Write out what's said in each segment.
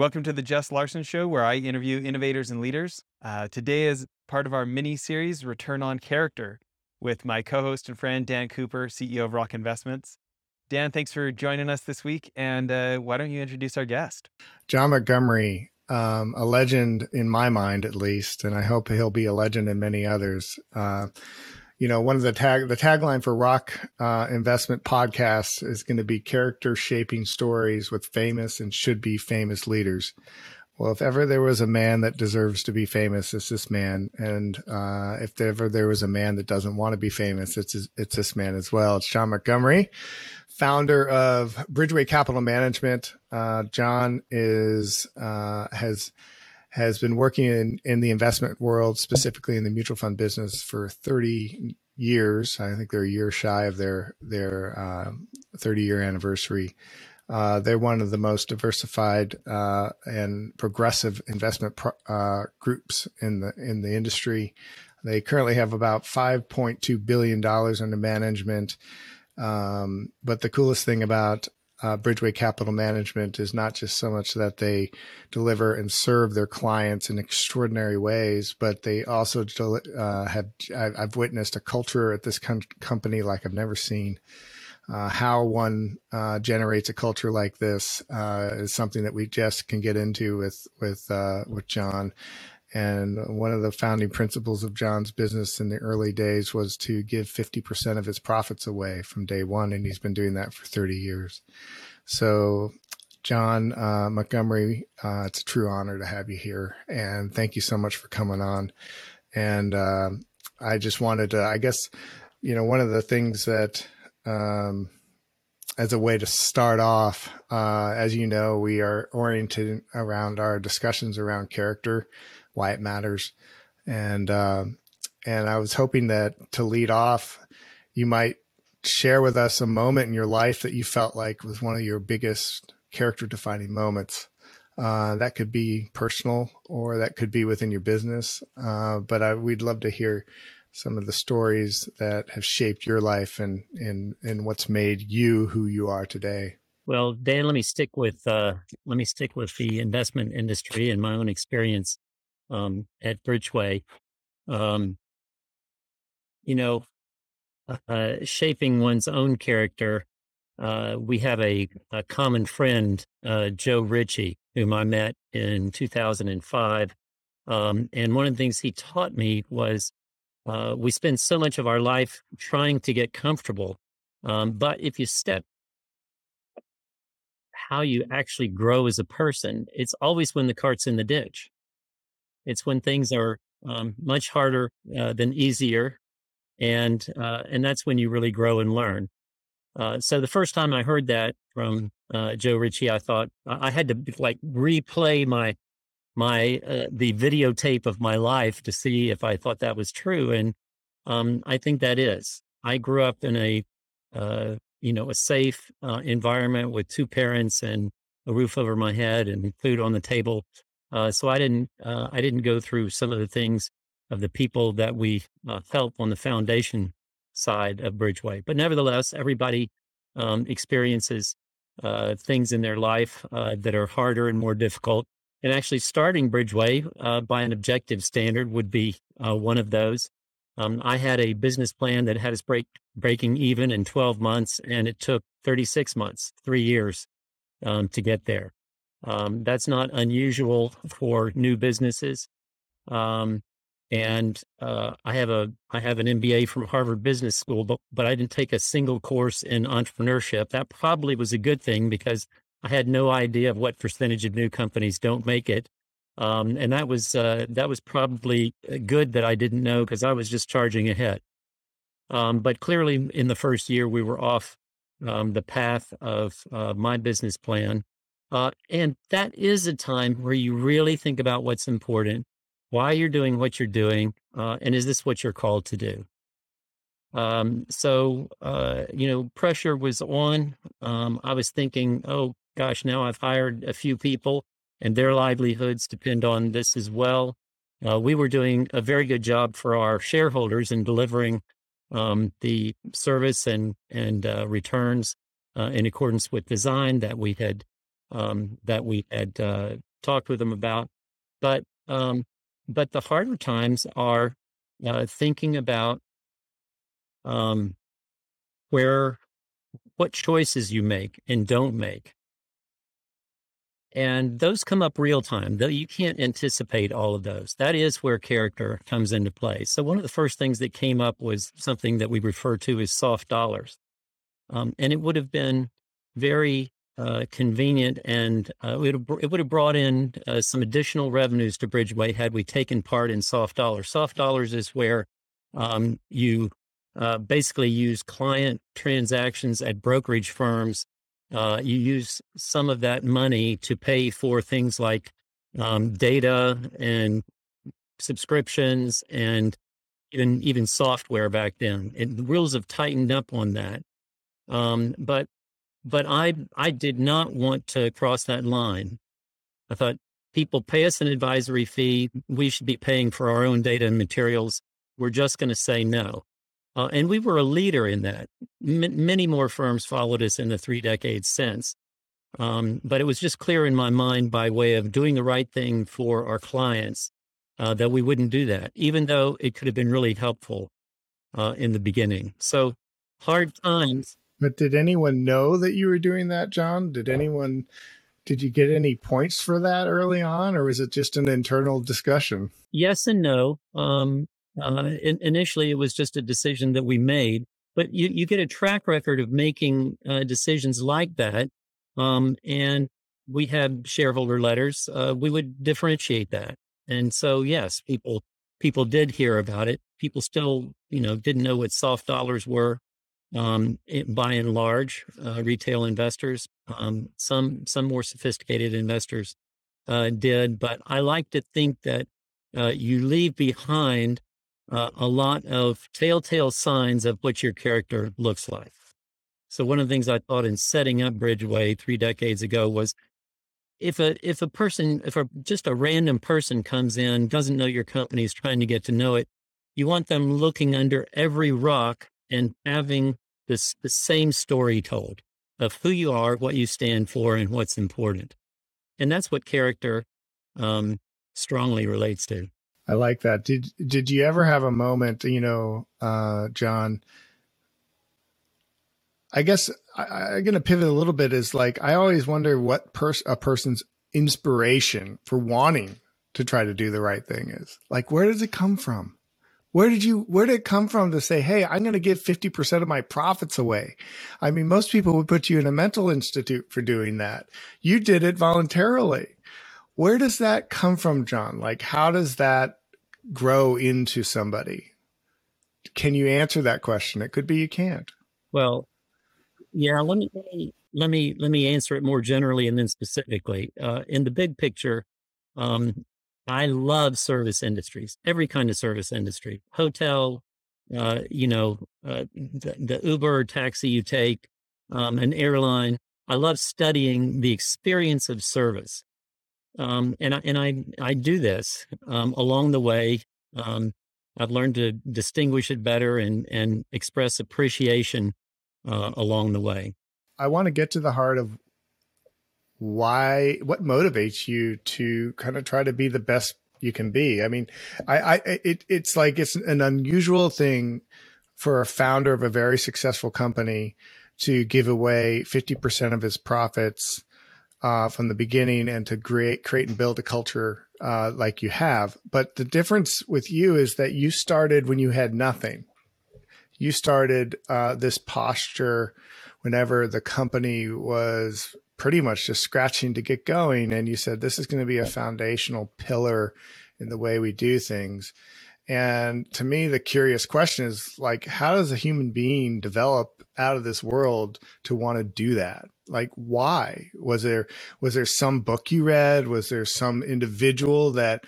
Welcome to the Jess Larson Show, where I interview innovators and leaders. Uh, today is part of our mini series, Return on Character, with my co host and friend, Dan Cooper, CEO of Rock Investments. Dan, thanks for joining us this week. And uh, why don't you introduce our guest? John Montgomery, um, a legend in my mind, at least, and I hope he'll be a legend in many others. Uh, you know, one of the tag the tagline for Rock uh, Investment Podcasts is going to be character shaping stories with famous and should be famous leaders. Well, if ever there was a man that deserves to be famous, it's this man. And uh, if ever there was a man that doesn't want to be famous, it's it's this man as well. It's John Montgomery, founder of Bridgeway Capital Management. Uh, John is uh, has has been working in, in the investment world, specifically in the mutual fund business for 30 years. I think they're a year shy of their, their uh, 30 year anniversary. Uh, they're one of the most diversified uh, and progressive investment pro- uh, groups in the in the industry. They currently have about 5.2 billion dollars under management. Um, but the coolest thing about uh, Bridgeway Capital Management is not just so much that they deliver and serve their clients in extraordinary ways, but they also uh, have. I've witnessed a culture at this com- company like I've never seen. Uh, how one uh, generates a culture like this uh, is something that we just can get into with with uh, with John. And one of the founding principles of John's business in the early days was to give 50% of his profits away from day one. And he's been doing that for 30 years. So, John uh, Montgomery, uh, it's a true honor to have you here. And thank you so much for coming on. And uh, I just wanted to, I guess, you know, one of the things that, um, as a way to start off, uh, as you know, we are oriented around our discussions around character why it matters. And, uh, and I was hoping that to lead off, you might share with us a moment in your life that you felt like was one of your biggest character defining moments. Uh, that could be personal or that could be within your business. Uh, but I, we'd love to hear some of the stories that have shaped your life and, and, and what's made you who you are today. Well, Dan, let me stick with uh, let me stick with the investment industry and my own experience um, at Bridgeway. Um, you know, uh, uh, shaping one's own character. Uh, we have a, a common friend, uh, Joe Ritchie, whom I met in 2005. Um, and one of the things he taught me was uh, we spend so much of our life trying to get comfortable. Um, but if you step how you actually grow as a person, it's always when the cart's in the ditch. It's when things are um, much harder uh, than easier, and uh, and that's when you really grow and learn. Uh, so the first time I heard that from uh, Joe Ritchie, I thought I had to like replay my my uh, the videotape of my life to see if I thought that was true, and um, I think that is. I grew up in a uh, you know a safe environment with two parents and a roof over my head and food on the table uh, so I didn't uh, I didn't go through some of the things of the people that we uh, help on the foundation side of Bridgeway. But nevertheless, everybody um, experiences uh, things in their life uh, that are harder and more difficult. And actually, starting Bridgeway uh, by an objective standard would be one of those. Um, I had a business plan that had us break breaking even in 12 months, and it took 36 months, three years, um, to get there. Um, that's not unusual for new businesses. Um, and uh, I have a I have an MBA from Harvard Business School, but but I didn't take a single course in entrepreneurship. That probably was a good thing because I had no idea of what percentage of new companies don't make it. Um, and that was uh, that was probably uh, good that I didn't know because I was just charging ahead. Um, but clearly, in the first year, we were off um, the path of uh, my business plan, uh, and that is a time where you really think about what's important, why you're doing what you're doing, uh, and is this what you're called to do? Um, so, uh, you know, pressure was on. Um, I was thinking, oh gosh, now I've hired a few people and their livelihoods depend on this as well. Uh, we were doing a very good job for our shareholders in delivering um, the service and and uh, returns uh, in accordance with design that we had um, that we had uh, talked with them about. But um, but the harder times are uh, thinking about um, where what choices you make and don't make. And those come up real time, though you can't anticipate all of those. That is where character comes into play. So, one of the first things that came up was something that we refer to as soft dollars. Um, and it would have been very uh, convenient and uh, it, would have brought in uh, some additional revenues to Bridgeway had we taken part in soft dollars. Soft dollars is where um, you uh, basically use client transactions at brokerage firms. Uh, you use some of that money to pay for things like um, data and subscriptions and even even software back then. And the rules have tightened up on that. Um, but but I I did not want to cross that line. I thought people pay us an advisory fee. We should be paying for our own data and materials. We're just going to say no. Uh, and we were a leader in that. M- many more firms followed us in the three decades since. Um, but it was just clear in my mind by way of doing the right thing for our clients uh, that we wouldn't do that, even though it could have been really helpful uh, in the beginning. So hard times but did anyone know that you were doing that, John? Did anyone did you get any points for that early on or was it just an internal discussion? Yes and no. Um, uh, in, initially, it was just a decision that we made, but you, you get a track record of making uh, decisions like that. Um, and we had shareholder letters. Uh, we would differentiate that. And so, yes, people people did hear about it. People still, you know, didn't know what soft dollars were um, it, by and large, uh, retail investors. Um, some some more sophisticated investors uh, did, but I like to think that uh, you leave behind uh, a lot of telltale signs of what your character looks like. So one of the things I thought in setting up Bridgeway three decades ago was if a if a person if a just a random person comes in doesn't know your company is trying to get to know it you want them looking under every rock and having this the same story told of who you are, what you stand for, and what's important. And that's what character um, strongly relates to. I like that. Did did you ever have a moment, you know, uh, John? I guess I, am going to pivot a little bit. Is like I always wonder what pers- a person's inspiration for wanting to try to do the right thing is. Like, where does it come from? Where did you, where did it come from to say, Hey, I'm going to give 50% of my profits away? I mean, most people would put you in a mental institute for doing that. You did it voluntarily. Where does that come from, John? Like, how does that grow into somebody? Can you answer that question? It could be you can't. Well, yeah, let me, let me, let me answer it more generally and then specifically. Uh, in the big picture, um, I love service industries, every kind of service industry, hotel, uh, you know, uh, the, the, Uber taxi you take, um, an airline. I love studying the experience of service. Um, and I, and I, I do this um, along the way. Um, I've learned to distinguish it better and, and express appreciation uh, along the way. I want to get to the heart of why what motivates you to kind of try to be the best you can be? I mean i i it, it's like it's an unusual thing for a founder of a very successful company to give away 50% of his profits uh, from the beginning and to create create and build a culture uh, like you have. But the difference with you is that you started when you had nothing. You started uh, this posture whenever the company was pretty much just scratching to get going. And you said this is going to be a foundational pillar in the way we do things. And to me, the curious question is like, how does a human being develop out of this world to want to do that? Like, why was there, was there some book you read? Was there some individual that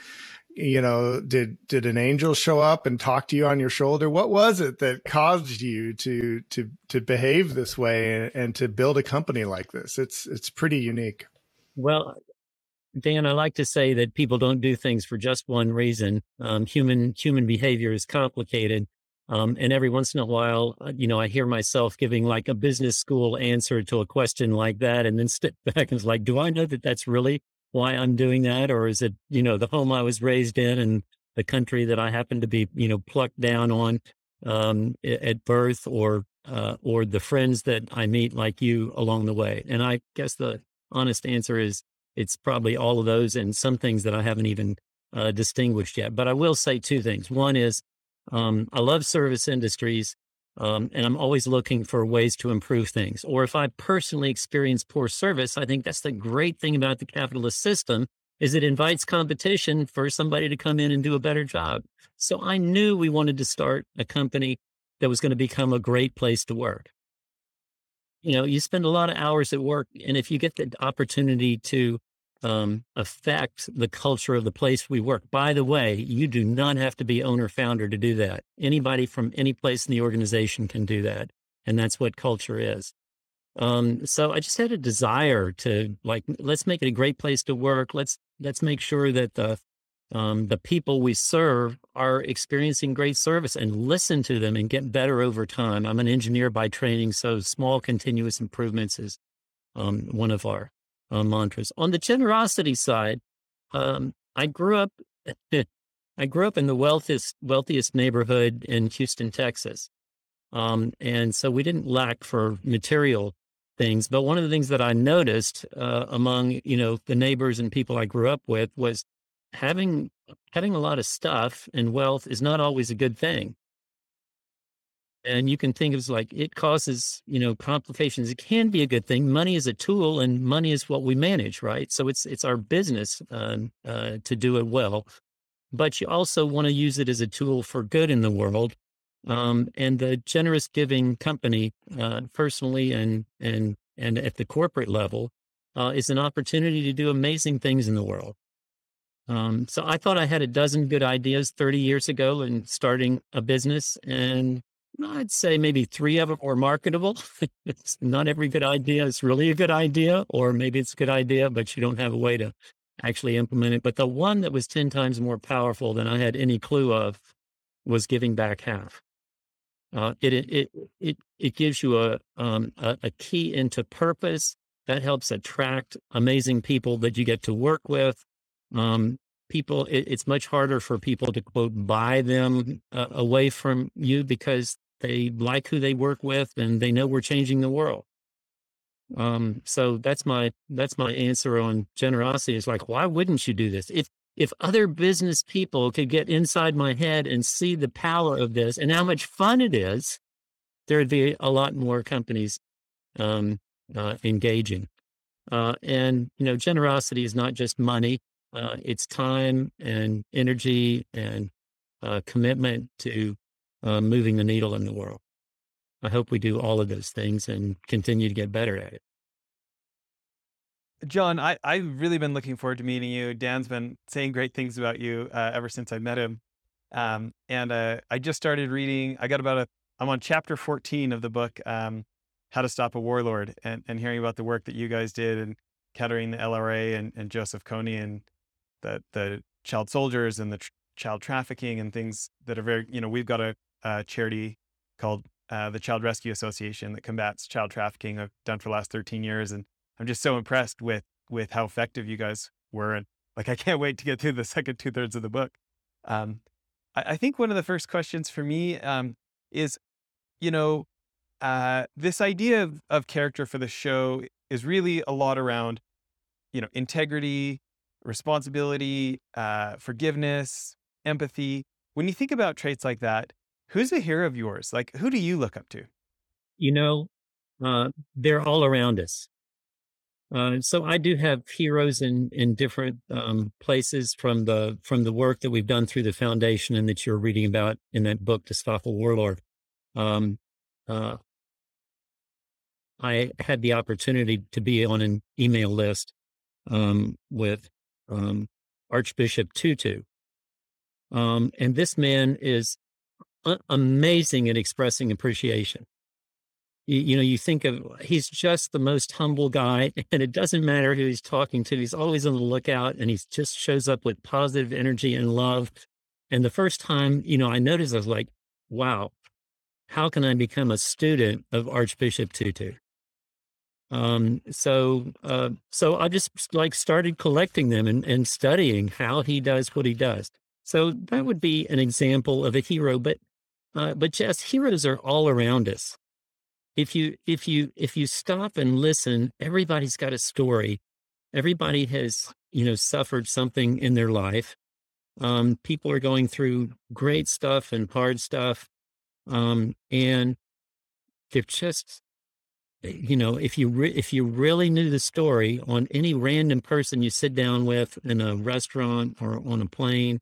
you know did did an angel show up and talk to you on your shoulder? What was it that caused you to to to behave this way and, and to build a company like this? It's it's pretty unique. Well dan i like to say that people don't do things for just one reason. Um, human human behavior is complicated. Um, and every once in a while uh, you know i hear myself giving like a business school answer to a question like that and then step back and it's like do i know that that's really why I'm doing that, or is it you know the home I was raised in and the country that I happen to be you know plucked down on um, at birth, or uh, or the friends that I meet like you along the way? And I guess the honest answer is it's probably all of those and some things that I haven't even uh, distinguished yet. But I will say two things. One is um, I love service industries. Um, and I'm always looking for ways to improve things. Or if I personally experience poor service, I think that's the great thing about the capitalist system is it invites competition for somebody to come in and do a better job. So I knew we wanted to start a company that was going to become a great place to work. You know, you spend a lot of hours at work, and if you get the opportunity to um, affect the culture of the place we work. By the way, you do not have to be owner founder to do that. Anybody from any place in the organization can do that. And that's what culture is. Um, so I just had a desire to like, let's make it a great place to work. Let's, let's make sure that the, um, the people we serve are experiencing great service and listen to them and get better over time. I'm an engineer by training, so small continuous improvements is um, one of our uh, mantras. On the generosity side, um, I grew up. I grew up in the wealthiest wealthiest neighborhood in Houston, Texas, um, and so we didn't lack for material things. But one of the things that I noticed uh, among you know the neighbors and people I grew up with was having having a lot of stuff and wealth is not always a good thing and you can think of it like it causes you know complications. It can be a good thing. Money is a tool and money is what we manage right? So it's it's our business um, uh, to do it well. But you also want to use it as a tool for good in the world um, and the generous giving company uh, personally and and and at the corporate level uh, is an opportunity to do amazing things in the world. Um, so I thought I had a dozen good ideas 30 years ago in starting a business, and I'd say maybe three of them were marketable. it's not every good idea is really a good idea, or maybe it's a good idea, but you don't have a way to actually implement it. But the one that was 10 times more powerful than I had any clue of was giving back half. Uh, it, it, it, it gives you a, um, a, a key into purpose that helps attract amazing people that you get to work with. Um, people, it, it's much harder for people to quote buy them uh, away from you because they like who they work with and they know we're changing the world. Um, so that's my that's my answer on generosity. Is like, why wouldn't you do this? If if other business people could get inside my head and see the power of this and how much fun it is, there'd be a lot more companies um, uh, engaging. Uh, and you know, generosity is not just money; uh, it's time and energy and uh, commitment to uh, moving the needle in the world. I hope we do all of those things and continue to get better at it. John, I, I've really been looking forward to meeting you. Dan's been saying great things about you uh, ever since I met him. Um, and uh, I just started reading, I got about a, I'm on chapter 14 of the book, um, How to Stop a Warlord, and, and hearing about the work that you guys did and countering the LRA and, and Joseph Kony and the, the child soldiers and the tr- child trafficking and things that are very, you know, we've got a uh, charity called uh, the Child Rescue Association that combats child trafficking. I've done for the last 13 years, and I'm just so impressed with with how effective you guys were. And like, I can't wait to get through the second two thirds of the book. Um, I, I, think one of the first questions for me um, is, you know, uh, this idea of, of character for the show is really a lot around, you know, integrity, responsibility, uh, forgiveness, empathy. When you think about traits like that, Who's a hero of yours? Like, who do you look up to? You know, uh, they're all around us. Uh, so I do have heroes in in different um, places from the from the work that we've done through the foundation and that you're reading about in that book, The a Warlord. Um, uh, I had the opportunity to be on an email list um, with um, Archbishop Tutu, um, and this man is amazing at expressing appreciation. You, you, know, you think of he's just the most humble guy, and it doesn't matter who he's talking to. He's always on the lookout, and he just shows up with positive energy and love. And the first time, you know, I noticed, I was like, "Wow, how can I become a student of Archbishop Tutu?" Um, so, uh, so I just like started collecting them and, and studying how he does what he does. So that would be an example of a hero. But, uh, but just heroes are all around us. If you, if you, if you stop and listen, everybody's got a story. Everybody has, you know, suffered something in their life. Um, people are going through great stuff and hard stuff. Um, and they're just you know, if you re- if you really knew the story on any random person you sit down with in a restaurant or on a plane,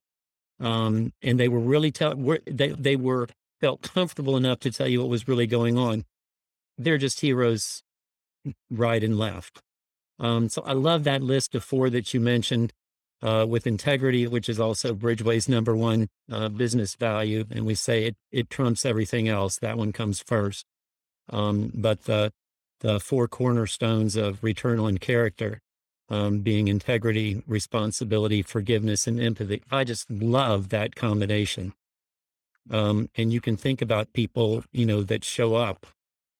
um, and they were really tell they they were felt comfortable enough to tell you what was really going on, they're just heroes, right and left. Um, so I love that list of four that you mentioned. Uh, with integrity, which is also Bridgeway's number one uh, business value, and we say it it trumps everything else. That one comes first. Um, but the the four cornerstones of return on character um, being integrity, responsibility, forgiveness, and empathy. I just love that combination. Um, and you can think about people, you know, that show up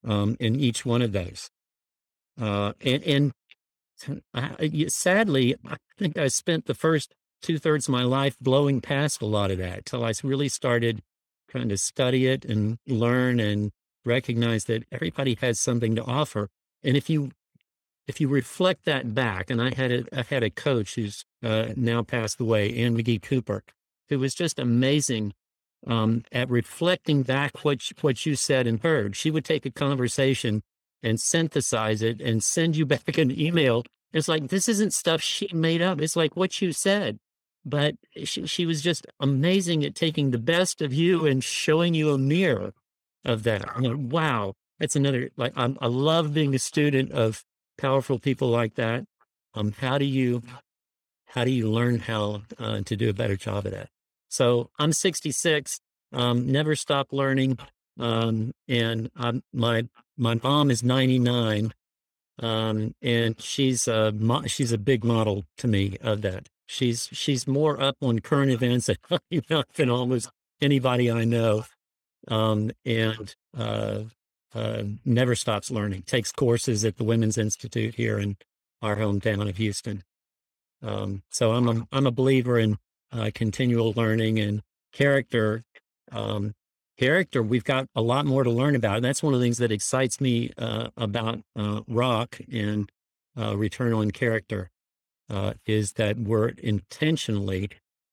um, in each one of those. Uh, and, and I, sadly, I think I spent the first two thirds of my life blowing past a lot of that till I really started trying to study it and learn and recognize that everybody has something to offer. And if you if you reflect that back, and I had a, I had a coach who's uh, now passed away, Ann McGee Cooper, who was just amazing um, at reflecting back what what you said and heard. She would take a conversation and synthesize it and send you back an email. It's like this isn't stuff she made up. It's like what you said. But she, she was just amazing at taking the best of you and showing you a mirror of that. Like, wow, that's another, like, I'm, I love being a student of powerful people like that. Um, how do you, how do you learn how uh, to do a better job of that? So I'm 66, um, never stop learning. Um, and I'm, my, my mom is 99. Um, and she's a, she's a big model to me of that. She's, she's more up on current events than almost anybody I know um, and uh, uh, never stops learning. Takes courses at the Women's Institute here in our hometown of Houston. Um, so I'm a I'm a believer in uh, continual learning and character. Um, character, we've got a lot more to learn about. And that's one of the things that excites me uh, about uh, rock and uh, return on character is that we're intentionally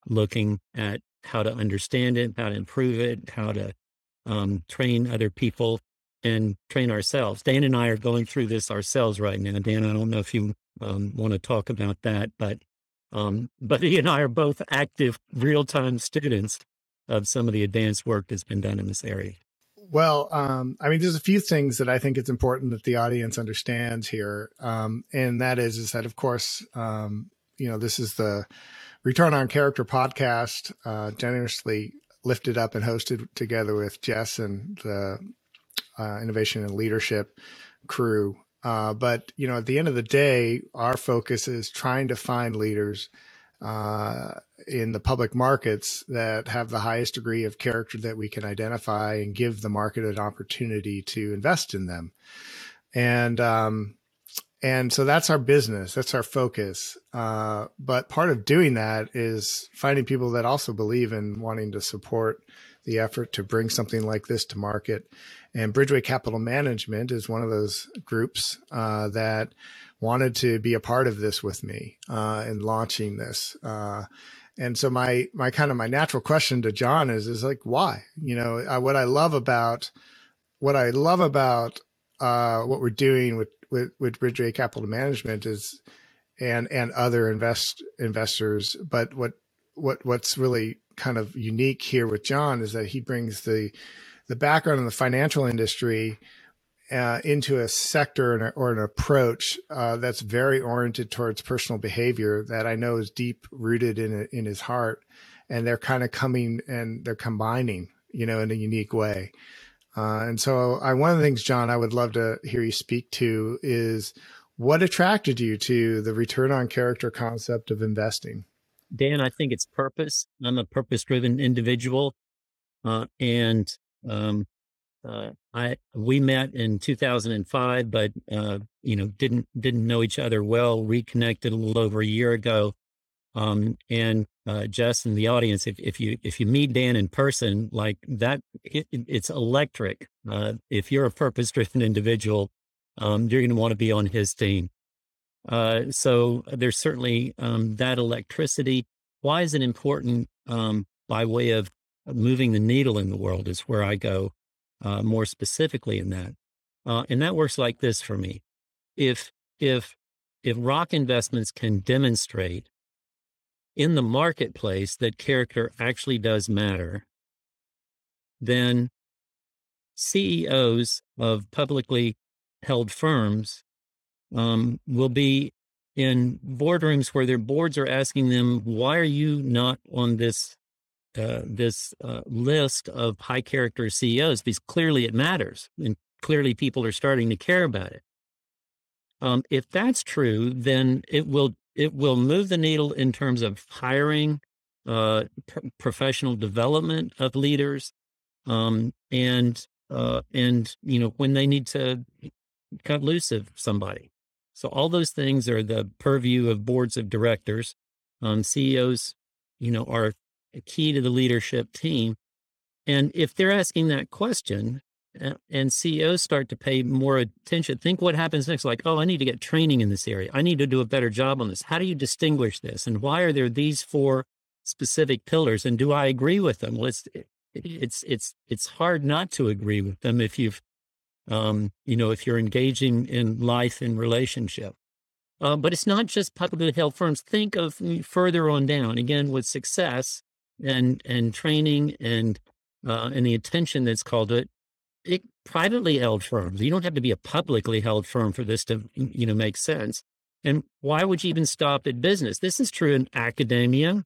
looking at how to understand it, how to improve it, how to um, train other people and train ourselves. Dan and I are going through this ourselves right now. Dan, I don't know if you um, want to talk about that, but um, but he and I are both active, real time students of some of the advanced work that's been done in this area. Well, um, I mean, there's a few things that I think it's important that the audience understands here, um, and that is, is that of course, um, you know, this is the Return on Character podcast, uh, generously lifted up and hosted together with Jess and the uh, innovation and leadership crew. Uh, but you know, at the end of the day, our focus is trying to find leaders uh, in the public markets that have the highest degree of character that we can identify and give the market an opportunity to invest in them. And um, and so that's our business. That's our focus. Uh, but part of doing that is finding people that also believe in wanting to support the effort to bring something like this to market. And Bridgeway Capital Management is one of those groups uh, that wanted to be a part of this with me uh, in launching this. Uh, and so my my kind of my natural question to John is is like why? You know, uh, what I love about what I love about uh, what we're doing with with with Bridgeway Capital Management is and and other invest investors. But what what what's really kind of unique here with John is that he brings the the background in the financial industry uh, into a sector or an, or an approach uh, that's very oriented towards personal behavior that I know is deep rooted in in his heart, and they're kind of coming and they're combining, you know, in a unique way. Uh, and so, I, one of the things, John, I would love to hear you speak to is what attracted you to the return on character concept of investing? Dan, I think it's purpose. I'm a purpose driven individual. Uh, and um, uh, I we met in 2005, but uh, you know didn't didn't know each other well. Reconnected a little over a year ago, um, and uh, Jess and the audience, if, if you if you meet Dan in person, like that, it, it's electric. Uh, if you're a purpose driven individual, um, you're going to want to be on his team. Uh, so there's certainly um, that electricity. Why is it important? Um, by way of moving the needle in the world is where I go uh, more specifically in that, uh, and that works like this for me. If if if rock investments can demonstrate in the marketplace that character actually does matter, then CEOs of publicly held firms um, will be in boardrooms where their boards are asking them, "Why are you not on this uh, this uh, list of high character CEOs?" Because clearly it matters, and clearly people are starting to care about it. Um, if that's true, then it will it will move the needle in terms of hiring, uh, pr- professional development of leaders, um, and uh, and you know when they need to cut loose of somebody. So all those things are the purview of boards of directors. Um, CEOs, you know, are key to the leadership team. And if they're asking that question, and CEOs start to pay more attention. Think what happens next. Like, oh, I need to get training in this area. I need to do a better job on this. How do you distinguish this? And why are there these four specific pillars? And do I agree with them? Well, it's it's it's it's hard not to agree with them if you've um, you know if you're engaging in life and relationship. Uh, but it's not just publicly held firms. Think of further on down again with success and and training and uh, and the attention that's called it it, privately held firms. You don't have to be a publicly held firm for this to, you know, make sense. And why would you even stop at business? This is true in academia.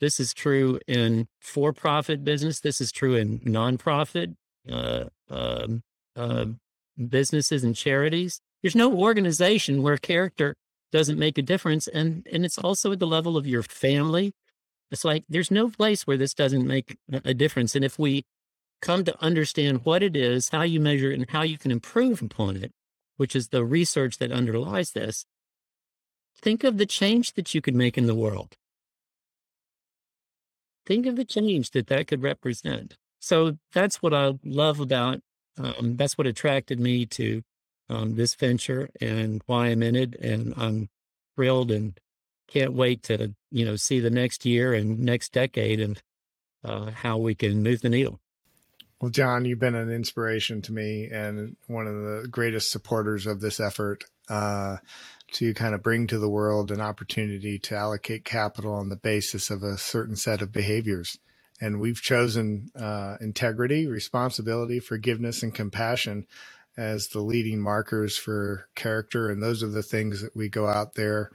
This is true in for-profit business. This is true in nonprofit uh, um, uh, businesses and charities. There's no organization where character doesn't make a difference, and and it's also at the level of your family. It's like there's no place where this doesn't make a difference. And if we come to understand what it is, how you measure it, and how you can improve upon it, which is the research that underlies this, think of the change that you could make in the world. Think of the change that that could represent. So that's what I love about, um, that's what attracted me to um, this venture and why I'm in it. And I'm thrilled and can't wait to, you know, see the next year and next decade and uh, how we can move the needle. Well, John, you've been an inspiration to me and one of the greatest supporters of this effort uh, to kind of bring to the world an opportunity to allocate capital on the basis of a certain set of behaviors. And we've chosen uh, integrity, responsibility, forgiveness, and compassion as the leading markers for character. And those are the things that we go out there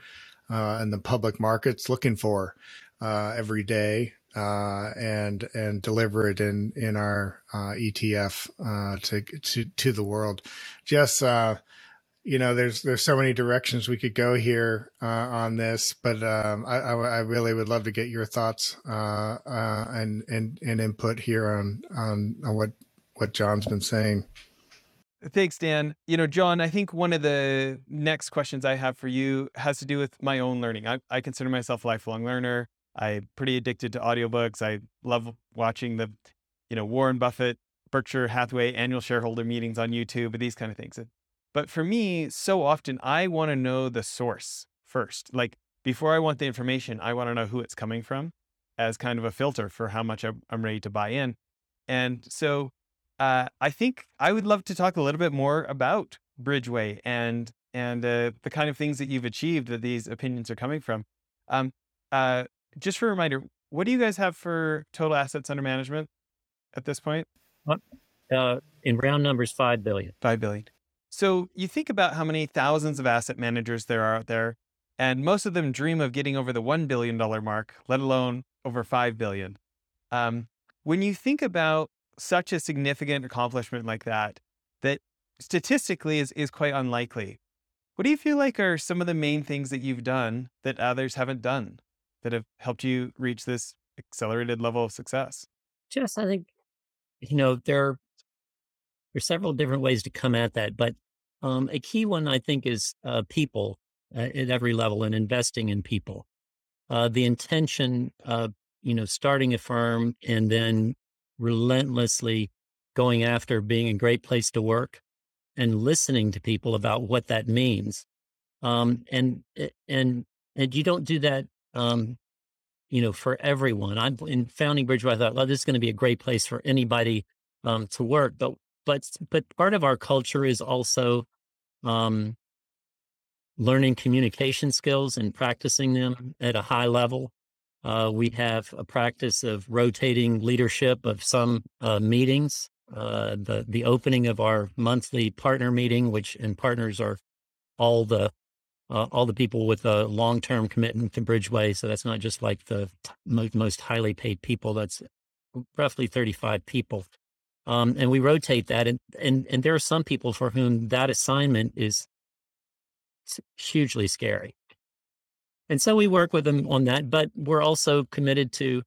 uh, in the public markets looking for uh, every day uh, and and deliver it in in our uh, ETF uh, to to to the world. Just uh, you know, there's there's so many directions we could go here uh, on this, but um, I, I, really would love to get your thoughts uh, and and and input here on, on on what what John's been saying. Thanks, Dan. You know, John, I think one of the next questions I have for you has to do with my own learning. I, I consider myself a lifelong learner. I'm pretty addicted to audiobooks. I love watching the, you know, Warren Buffett, Berkshire Hathaway annual shareholder meetings on YouTube, and these kind of things. But for me, so often I want to know the source first. Like before I want the information, I want to know who it's coming from as kind of a filter for how much I'm ready to buy in. And so uh, I think I would love to talk a little bit more about Bridgeway and and uh, the kind of things that you've achieved that these opinions are coming from. Um, uh, just for a reminder, what do you guys have for total assets under management at this point? Uh, in round numbers, five billion. Five billion. So you think about how many thousands of asset managers there are out there, and most of them dream of getting over the one billion dollar mark, let alone over five billion. Um, when you think about such a significant accomplishment like that, that statistically is is quite unlikely. What do you feel like are some of the main things that you've done that others haven't done? that have helped you reach this accelerated level of success? Just, I think, you know, there, there's several different ways to come at that, but um, a key one I think is uh, people uh, at every level and investing in people. Uh, the intention of you know starting a firm and then relentlessly going after being a great place to work and listening to people about what that means. Um, and eh, and and you don't do that um, you know, for everyone. I'm in founding Bridgeway. I thought, well, this is going to be a great place for anybody um, to work. But but but part of our culture is also um, learning communication skills and practicing them at a high level. Uh, we have a practice of rotating leadership of some uh, meetings. Uh, the the opening of our monthly partner meeting, which and partners are all the uh, all the people with a long term commitment to Bridgeway. So that's not just like the t- most, most highly paid people. That's roughly 35 people. Um, and we rotate that. And, and, and there are some people for whom that assignment is hugely scary. And so we work with them on that, but we're also committed to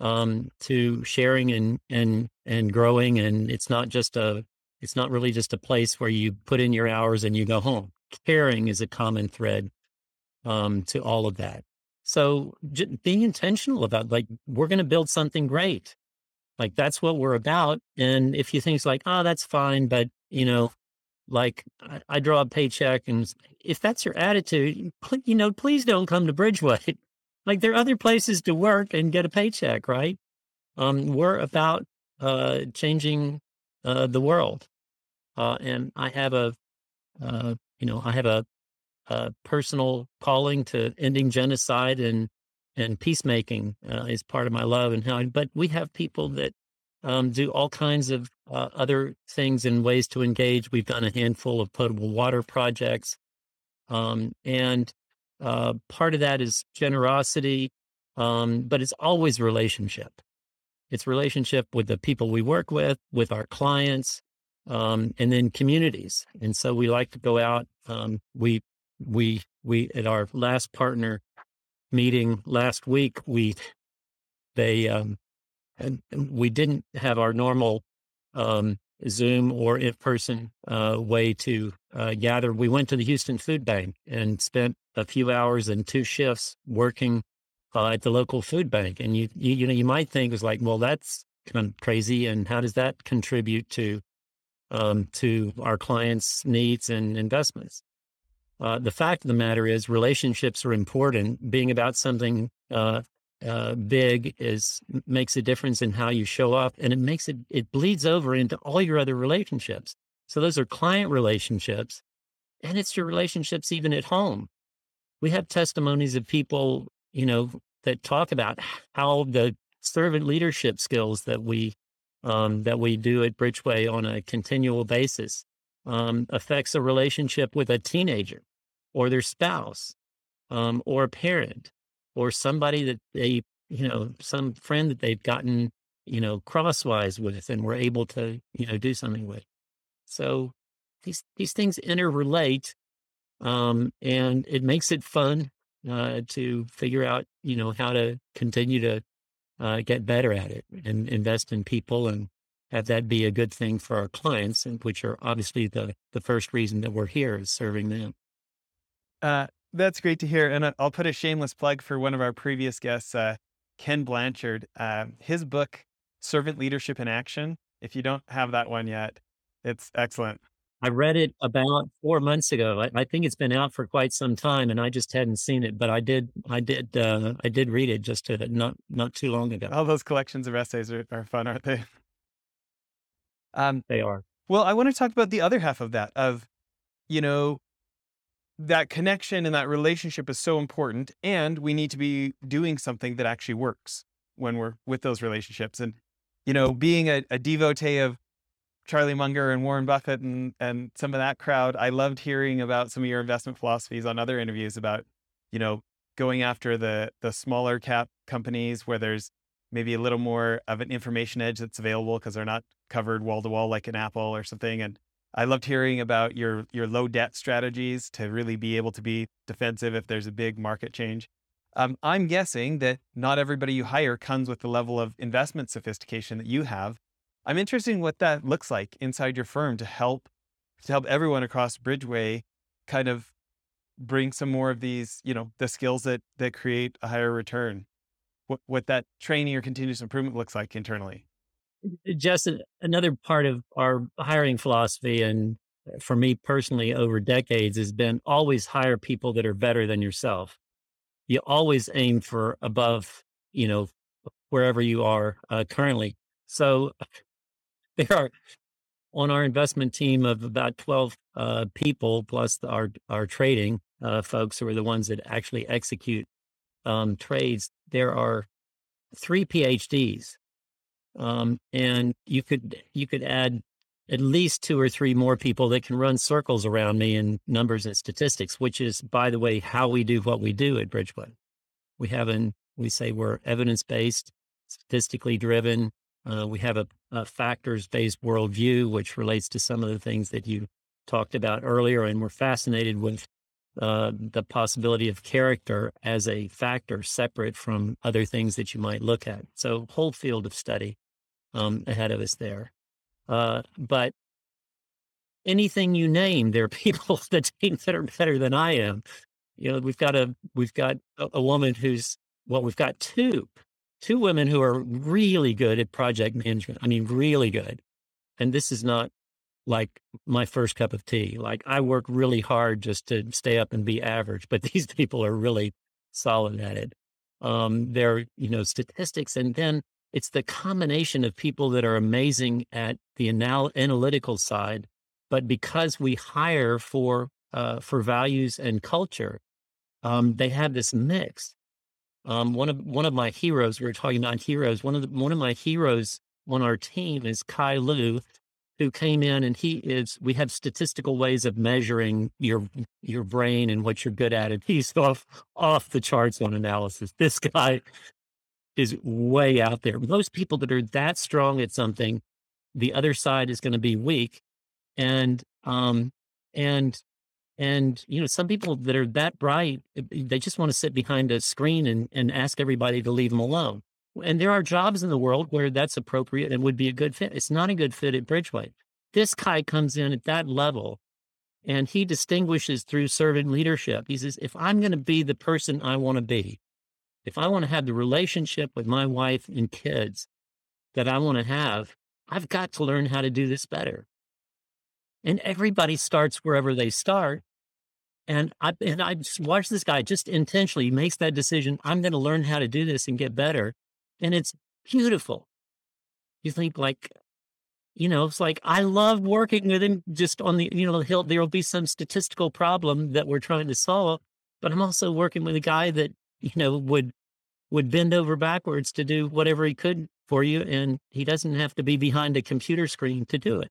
um, to sharing and and and growing. And it's not just a it's not really just a place where you put in your hours and you go home caring is a common thread um, to all of that. So j- being intentional about like we're going to build something great, like that's what we're about. And if you think it's like, oh, that's fine, but you know, like I, I draw a paycheck, and if that's your attitude, you know, please don't come to Bridgeway. like there are other places to work and get a paycheck, right? Um, we're about uh, changing uh, the world, uh, and I have a uh, you know, I have a, a personal calling to ending genocide and and peacemaking uh, is part of my love and how. But we have people that um, do all kinds of uh, other things and ways to engage. We've done a handful of potable water projects, um, and uh, part of that is generosity, um, but it's always relationship. It's relationship with the people we work with, with our clients, um, and then communities. And so we like to go out. Um, we we we at our last partner meeting last week, we they um, and we didn't have our normal um, Zoom or in person uh, way to uh, gather. We went to the Houston Food Bank and spent a few hours and two shifts working uh, at the local food bank. And you, you, you know, you might think it's like, well, that's kind of crazy. And how does that contribute to um, to our clients' needs and investments. Uh, the fact of the matter is, relationships are important. Being about something uh, uh, big is makes a difference in how you show up, and it makes it it bleeds over into all your other relationships. So those are client relationships, and it's your relationships even at home. We have testimonies of people, you know, that talk about how the servant leadership skills that we um, that we do at Bridgeway on a continual basis um, affects a relationship with a teenager or their spouse um, or a parent or somebody that they, you know, some friend that they've gotten, you know, crosswise with and were able to, you know, do something with. So these these things interrelate, um, and it makes it fun uh, to figure out, you know, how to continue to uh, get better at it and invest in people and have that be a good thing for our clients, and which are obviously the the first reason that we're here is serving them. Uh, that's great to hear, and uh, I'll put a shameless plug for one of our previous guests, uh, Ken Blanchard. Uh, his book, Servant Leadership in Action. If you don't have that one yet, it's excellent. I read it about four months ago. I, I, think it's been out for quite some time, and I just hadn't seen it. But I did, I did, uh, I did read it just to, not not too long ago. All those collections of essays are, are fun, aren't they? Um, they are. Well, I want to talk about the other half of that. Of, you know, that connection and that relationship is so important, and we need to be doing something that actually works when we're with those relationships. And, you know, being a, a devotee of Charlie Munger and Warren Buffett and and some of that crowd. I loved hearing about some of your investment philosophies on other interviews about, you know, going after the the smaller cap companies where there's maybe a little more of an information edge that's available because they're not covered wall to wall like an Apple or something. And I loved hearing about your your low debt strategies to really be able to be defensive if there's a big market change. Um, I'm guessing that not everybody you hire comes with the level of investment sophistication that you have. I'm interested in what that looks like inside your firm to help to help everyone across Bridgeway kind of bring some more of these, you know, the skills that that create a higher return. What what that training or continuous improvement looks like internally. Just another part of our hiring philosophy and for me personally over decades has been always hire people that are better than yourself. You always aim for above, you know, wherever you are uh, currently. So there are on our investment team of about 12 uh, people plus our our trading uh, folks who are the ones that actually execute um, trades there are three phds um, and you could you could add at least two or three more people that can run circles around me in numbers and statistics which is by the way how we do what we do at bridgeway we have an we say we're evidence based statistically driven uh, we have a, a factors based worldview, which relates to some of the things that you talked about earlier. And we're fascinated with uh, the possibility of character as a factor separate from other things that you might look at. So, whole field of study um, ahead of us there. Uh, but anything you name, there are people that that are better than I am. You know, we've got a we've got a, a woman who's well, we've got two two women who are really good at project management. I mean, really good. And this is not like my first cup of tea. Like I work really hard just to stay up and be average, but these people are really solid at it. Um, they're, you know, statistics. And then it's the combination of people that are amazing at the anal- analytical side, but because we hire for, uh, for values and culture, um, they have this mix um, one of one of my heroes, we were talking about heroes. One of the, one of my heroes on our team is Kai Lu, who came in and he is. We have statistical ways of measuring your your brain and what you're good at, and he's off off the charts on analysis. This guy is way out there. Most people that are that strong at something, the other side is going to be weak, and um and and, you know, some people that are that bright, eh, they just want to sit behind a screen and, and ask everybody to leave them alone. And there are jobs in the world where that's appropriate and would be a good fit. It's not a good fit at Bridgeway. This guy comes in at that level and he distinguishes through servant leadership. He says, if I'm going to be the person I want to be, if I want to have the relationship with my wife and kids that I want to have, I've got to learn how to do this better. And everybody starts wherever they start. And I and I watch this guy just intentionally makes that decision. I'm going to learn how to do this and get better, and it's beautiful. You think like, you know, it's like I love working with him. Just on the, you know, he'll there'll be some statistical problem that we're trying to solve, but I'm also working with a guy that you know would would bend over backwards to do whatever he could for you, and he doesn't have to be behind a computer screen to do it.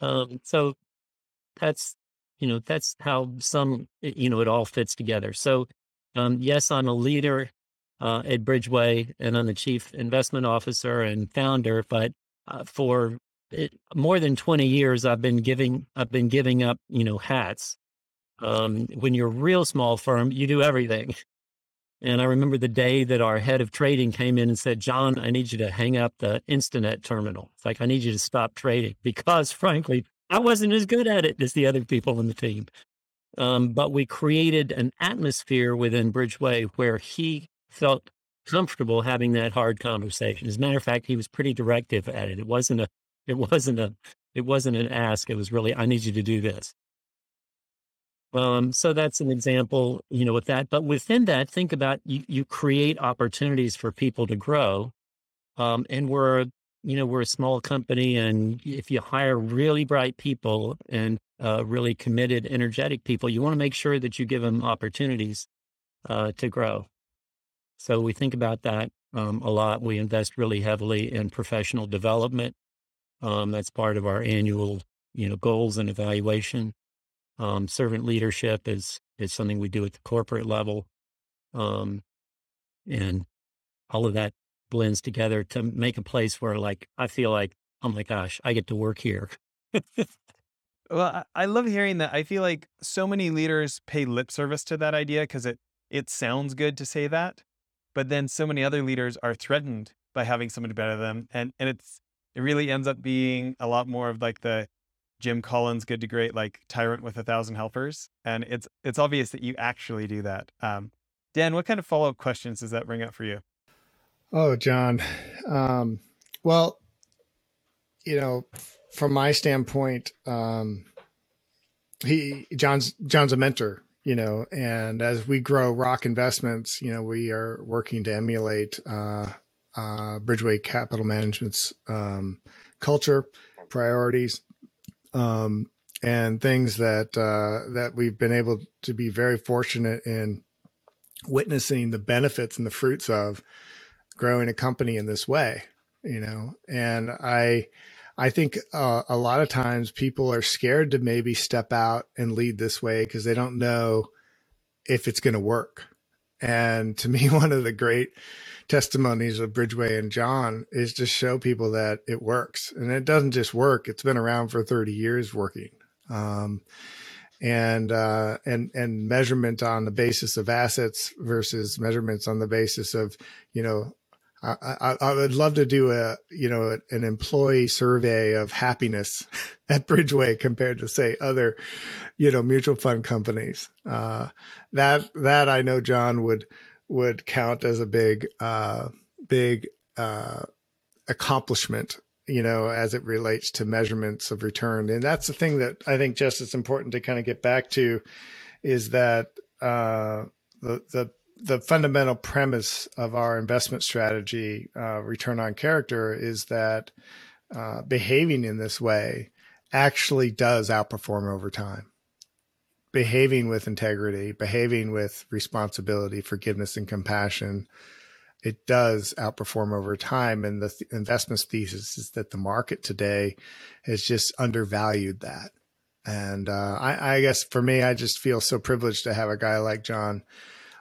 Um, so that's you know, that's how some, you know, it all fits together. So, um, yes, I'm a leader uh, at Bridgeway and I'm the chief investment officer and founder, but uh, for it, more than 20 years, I've been giving, I've been giving up, you know, hats. Um, when you're a real small firm, you do everything. And I remember the day that our head of trading came in and said, John, I need you to hang up the Instinet terminal. It's like, I need you to stop trading because frankly, I wasn't as good at it as the other people in the team. Um, but we created an atmosphere within Bridgeway where he felt comfortable having that hard conversation. As a matter of fact, he was pretty directive at it. It wasn't a, it wasn't a, it wasn't an ask. It was really, I need you to do this. Um, so that's an example, you know, with that. But within that, think about you, you create opportunities for people to grow. Um, and we're you know, we're a small company, and if you hire really bright people and uh, really committed, energetic people, you want to make sure that you give them opportunities uh, to grow. So we think about that um, a lot. We invest really heavily in professional development. Um, that's part of our annual, you know, goals and evaluation. Um, servant leadership is is something we do at the corporate level, um, and all of that blends together to make a place where like I feel like, oh my gosh, I get to work here. well, I love hearing that. I feel like so many leaders pay lip service to that idea because it it sounds good to say that, but then so many other leaders are threatened by having somebody better than them, and and it's it really ends up being a lot more of like the Jim Collins good to great like tyrant with a thousand helpers. And it's it's obvious that you actually do that. Um, Dan, what kind of follow up questions does that bring up for you? Oh, John. Um, well, you know, from my standpoint, um, he John's John's a mentor, you know, and as we grow Rock Investments, you know, we are working to emulate uh, uh, Bridgeway Capital Management's um, culture, priorities, um, and things that uh, that we've been able to be very fortunate in witnessing the benefits and the fruits of growing a company in this way. You know, and I I think uh, a lot of times people are scared to maybe step out and lead this way because they don't know if it's going to work. And to me, one of the great testimonies of Bridgeway and John is to show people that it works. And it doesn't just work, it's been around for 30 years working. Um, and uh, and and measurement on the basis of assets versus measurements on the basis of you know I, I, would love to do a you know an employee survey of happiness at Bridgeway compared to say other you know mutual fund companies. Uh, that that I know John would would count as a big uh, big uh, accomplishment you know as it relates to measurements of return and that's the thing that I think just as important to kind of get back to is that uh, the the the fundamental premise of our investment strategy, uh, return on character, is that uh, behaving in this way actually does outperform over time. Behaving with integrity, behaving with responsibility, forgiveness, and compassion, it does outperform over time. And the th- investment thesis is that the market today has just undervalued that. And uh, I, I guess for me, I just feel so privileged to have a guy like John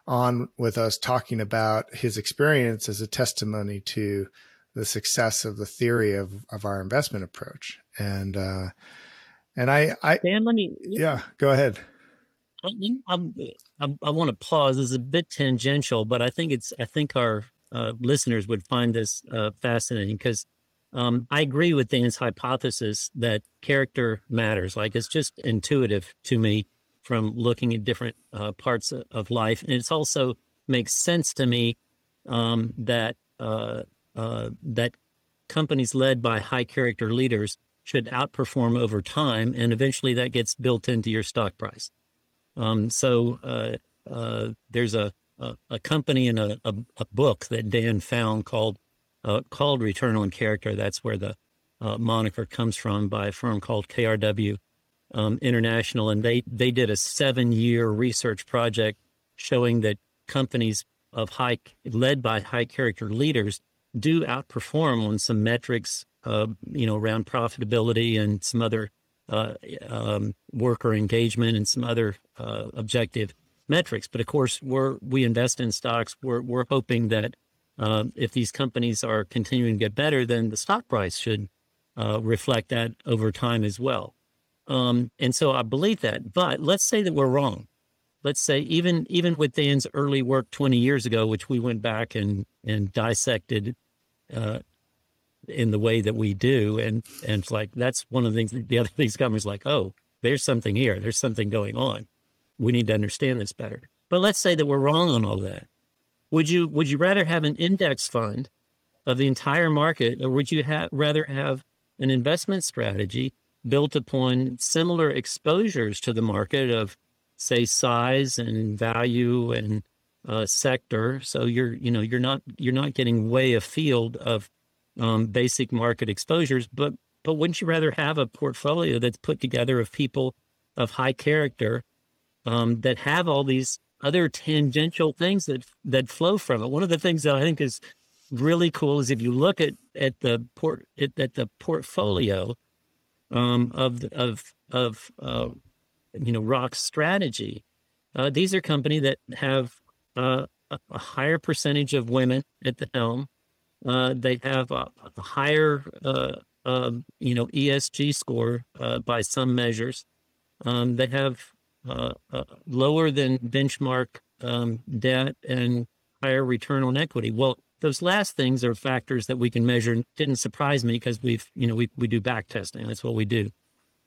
on with us talking about his experience as a testimony to the success of the theory of, of our investment approach. And, uh, and I, I, Dan, let me, yeah, go ahead. I'm, I'm, i want to pause. This is a bit tangential, but I think it's, I think our uh, listeners would find this uh, fascinating because um, I agree with Dan's hypothesis that character matters. Like it's just intuitive to me from looking at different uh, parts of life. And it's also makes sense to me um, that uh, uh, that companies led by high character leaders should outperform over time, and eventually that gets built into your stock price. Um, so uh, uh, there's a, a, a company in a, a, a, book that Dan found called uh, called Return on Character. That's where the moniker comes from by a firm called KRW um, International, and they they did a seven year research project showing that companies of high led by high character leaders do outperform on some metrics, uh, you know, around profitability and some other uh, um, worker engagement and some other uh, objective metrics. But of course, we're we invest in stocks. We're we're hoping that uh, if these companies are continuing to get better, then the stock price should uh, reflect that over time as well. Um, and so I believe that. But let's say that we're wrong. Let's say even even with Dan's early work 20 years ago, which we went back and and dissected uh, in the way that we do, and and it's like that's one of the things. The other things companies like, oh, there's something here. There's something going on. We need to understand this better. But let's say that we're wrong on all that. Would you would you rather have an index fund of the entire market, or would you ha- rather have an investment strategy built upon similar exposures to the market of, say, size and value and uh, sector. So you're, you know, you're not you're not getting way afield of um, basic market exposures. But but wouldn't you rather have a portfolio that's put together of people of high character um, that have all these other tangential things that that flow from it? One of the things that I think is really cool is if you look at at the port at, at the portfolio um, of of of uh, you know Rock's strategy. Uh, these are companies that have uh, a higher percentage of women at the helm. Uh, they have a, a higher uh, um, you know ESG score uh, by some measures. Um, they have lower than benchmark um, debt and higher return on equity. Well, those last things are factors that we can measure. Didn't surprise me because we've, you know, we, we do back testing. That's what we do.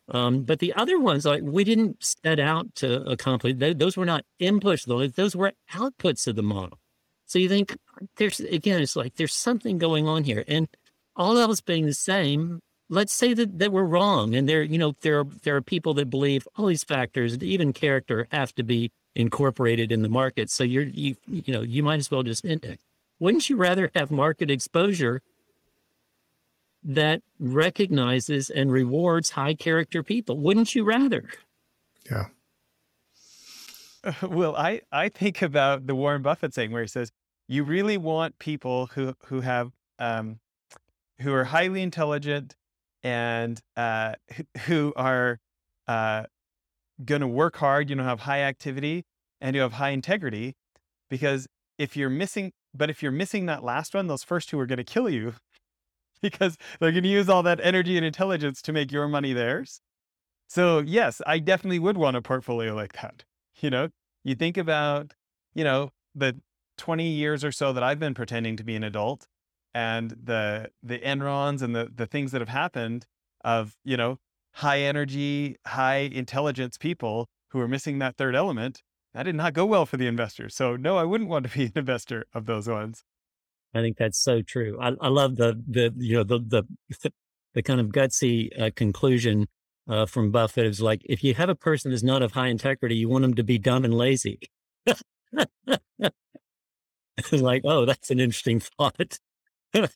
Um, but the other ones, like we didn't set out to accomplish. those were not inputs, though. Those were outputs of the model. So you think there's again, it's like there's something going on here, and all else being the same, let's say that, that we're wrong, and there, you know, there are there are people that believe all these factors, even character, have to be incorporated in the market. So you're you you know you might as well just index. Wouldn't you rather have market exposure that recognizes and rewards high character people? Wouldn't you rather? Yeah. Well, I I think about the Warren Buffett saying where he says you really want people who who have um, who are highly intelligent and uh, who are uh, going to work hard, you know, have high activity and you have high integrity. Because if you're missing, but if you're missing that last one, those first two are going to kill you because they're going to use all that energy and intelligence to make your money theirs. So, yes, I definitely would want a portfolio like that. You know, you think about, you know, the 20 years or so that I've been pretending to be an adult and the the Enrons and the the things that have happened of, you know, high energy, high intelligence people who are missing that third element, that did not go well for the investor. So no, I wouldn't want to be an investor of those ones. I think that's so true. I, I love the the you know the the the kind of gutsy uh, conclusion uh, from Buffett is like if you have a person that's not of high integrity, you want them to be dumb and lazy. like, oh, that's an interesting thought.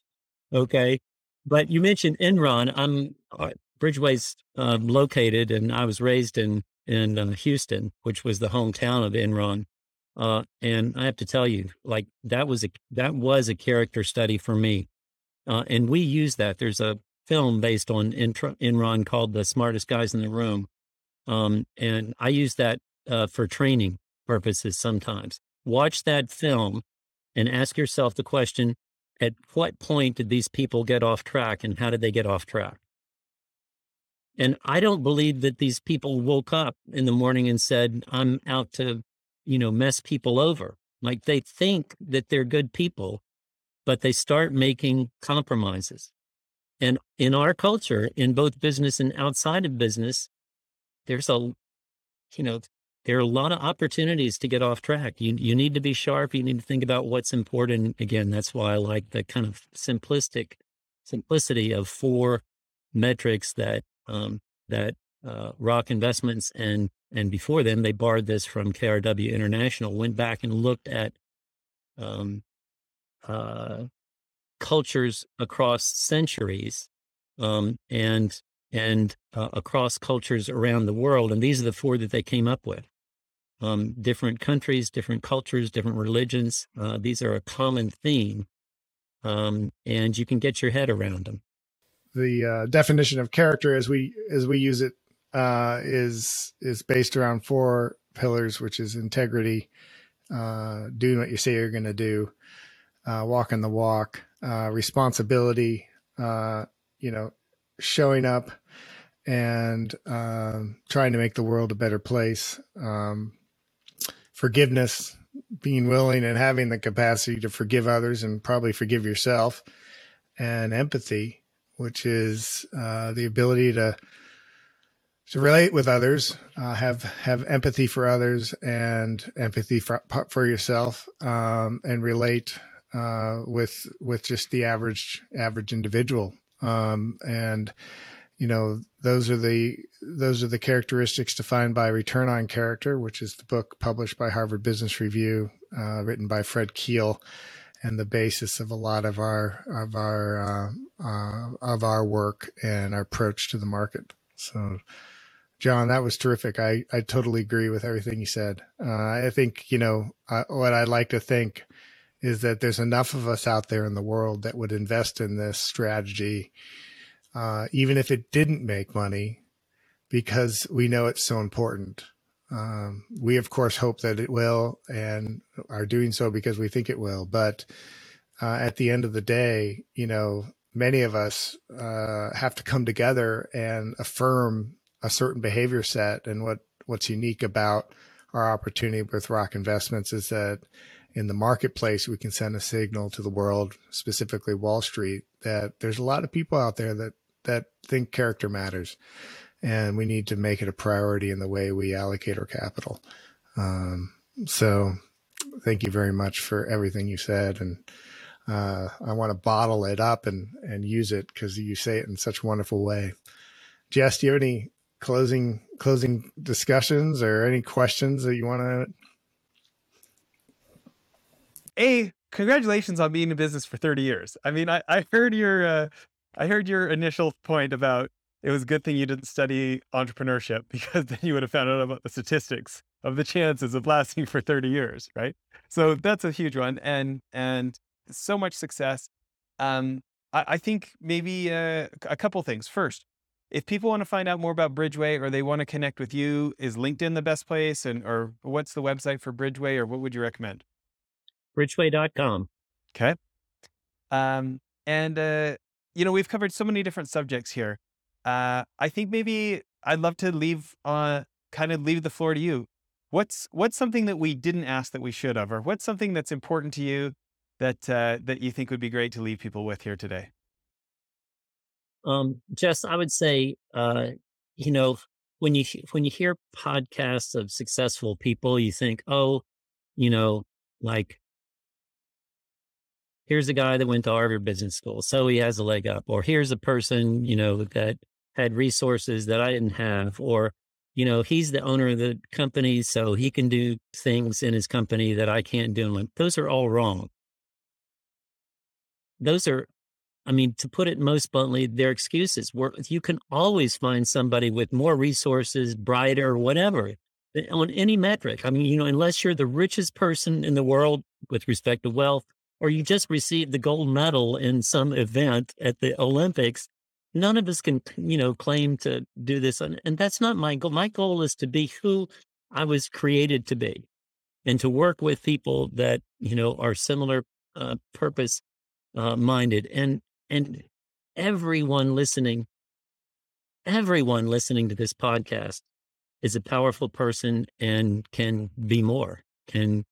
okay, but you mentioned Enron. I'm uh, Bridgeway's uh, located, and I was raised in in uh, Houston, which was the hometown of Enron. Uh, and I have to tell you, like that was a that was a character study for me, uh, and we use that. There's a film based on Enron called "The Smartest Guys in the Room," um, and I use that uh, for training purposes sometimes. Watch that film and ask yourself the question: At what point did these people get off track, and how did they get off track? And I don't believe that these people woke up in the morning and said, I'm out to, you know, mess people over. Like they think that they're good people, but they start making compromises. And in our culture, in both business and outside of business, there's a, you know, there are a lot of opportunities to get off track. You you need to be sharp. You need to think about what's important. Again, that's why I like the kind of simplistic simplicity of four metrics that um, that uh, Rock Investments and and before them they barred this from KRW International went back and looked at um, uh, cultures across centuries um, and and uh, across cultures around the world, and these are the four that they came up with. Um, different countries, different cultures, different religions. Uh, these are a common theme, um, and you can get your head around them the uh, definition of character as we as we use it uh, is is based around four pillars, which is integrity, uh, doing what you say you're going to do, uh, walking the walk, uh, responsibility, uh, you know, showing up and um, trying to make the world a better place, um, forgiveness, being willing and having the capacity to forgive others and probably forgive yourself, and empathy which is uh, the ability to to relate with others, uh, have have empathy for others and empathy for for yourself, um, and relate uh, with with just the average average individual. Um, and you know those are the those are the characteristics defined by Return on Character, which is the book published by Harvard Business Review, uh, written by Fred Kiel and the basis of a lot of our of our uh, uh, of our work and our approach to the market. So, John, that was terrific. I I totally agree with everything you said. Uh, I think you know what I'd like to think is that there's enough of us out there in the world that would invest in this strategy, uh, even if it didn't make money, because we know it's so important. Um, we, of course, hope that it will and are doing so because we think it will. But uh, at the end of the day, you know, many of us uh, have to come together and affirm a certain behavior set. And what what's unique about our opportunity with Rock Investments is that in the marketplace, we can send a signal to the world, specifically Wall Street, that there's a lot of people out there that that think character matters, and we need to make it a priority in the way we allocate our capital. Um, so, thank you very much for everything you said, and uh, I want to bottle it up and and use it because you say it in such a wonderful way. Jess, do you have any closing closing discussions or any questions that you want to? A congratulations on being in business for 30 years. I mean, I, I heard your uh, I heard your initial point about it was a good thing you didn't study entrepreneurship because then you would have found out about the statistics of the chances of lasting for 30 years, right? So that's a huge one, and and so much success. Um, I, I think maybe uh, a couple things. First, if people want to find out more about Bridgeway or they want to connect with you, is LinkedIn the best place? And or what's the website for Bridgeway, or what would you recommend? Bridgeway.com. Okay. Um, and uh, you know, we've covered so many different subjects here. Uh, I think maybe I'd love to leave uh kind of leave the floor to you. What's what's something that we didn't ask that we should have, or what's something that's important to you that uh, that you think would be great to leave people with here today? Um, Jess, I would say, uh, you know, when you when you hear podcasts of successful people, you think, oh, you know, like here's a guy that went to Harvard Business School, so he has a leg up, or here's a person, you know, that had resources that I didn't have, or you know, he's the owner of the company, so he can do things in his company that I can't do. Like, those are all wrong those are, I mean, to put it most bluntly, they're excuses. Where you can always find somebody with more resources, brighter, whatever, eh, on any metric. I mean, you know, unless you're the richest person in the world with respect to wealth, or you just received the gold medal in some event at the Olympics, none of us can, you know, claim to do this. And, and that's not my goal. My goal is to be who I was created to be and to work with people that, you know, are similar uh, purpose uh, minded and and everyone listening everyone listening to this podcast is a powerful person and can be more can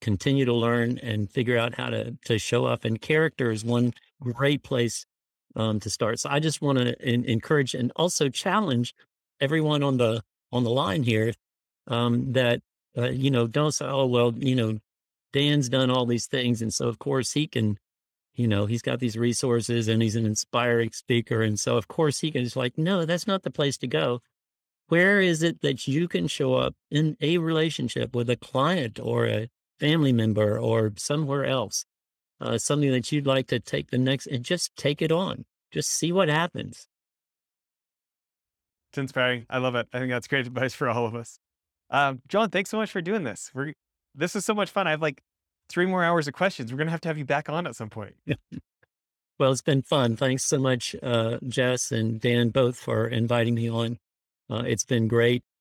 continue to learn and figure out how to to show up and character is one great place um, to start so i just want to encourage and also challenge everyone on the on the line here um, that uh, you know don't say oh well you know dan's done all these things and so of course he can you know, he's got these resources and he's an inspiring speaker. And so, of course, he can just like, no, that's not the place to go. Where is it that you can show up in a relationship with a client or a family member or somewhere else? Uh, something that you'd like to take the next and just take it on. Just see what happens. It's inspiring. I love it. I think that's great advice for all of us. Um, John, thanks so much for doing this. We're this is so much fun. I have like three more hours of questions. We're going to have to have you back on at some point. well, it's been fun. Thanks so much, uh, Jess and Dan, both for inviting me on. Uh, it's been great.